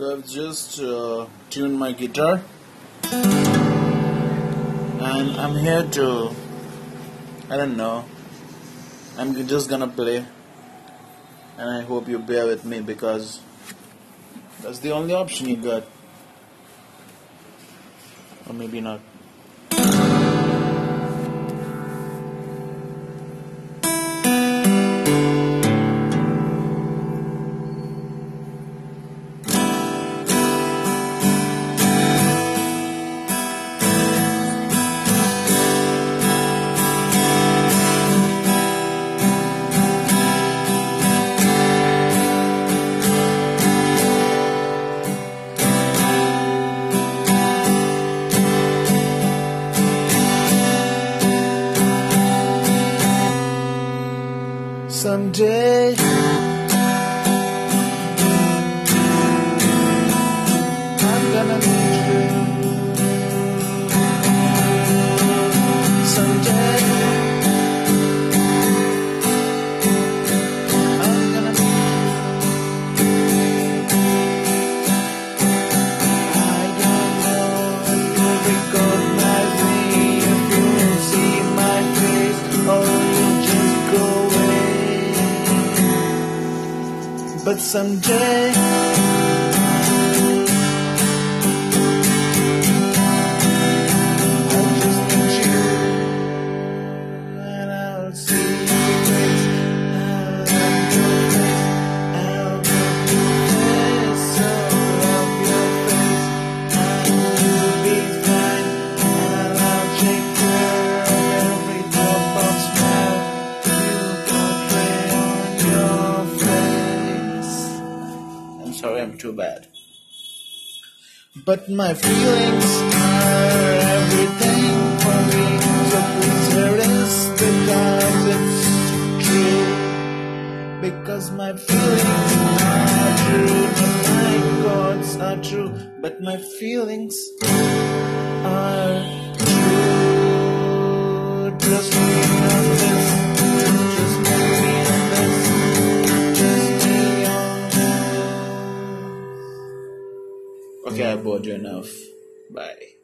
So I've just uh, tuned my guitar. And I'm here to I don't know. I'm just gonna play. And I hope you bear with me because that's the only option you got. Or maybe not someday. I'm gonna need you someday. But someday. I'm too bad. But my feelings are everything for me. So please this because it's true. Because my feelings are true, but my thoughts are true. But my feelings are Okay, I bored you enough. Bye.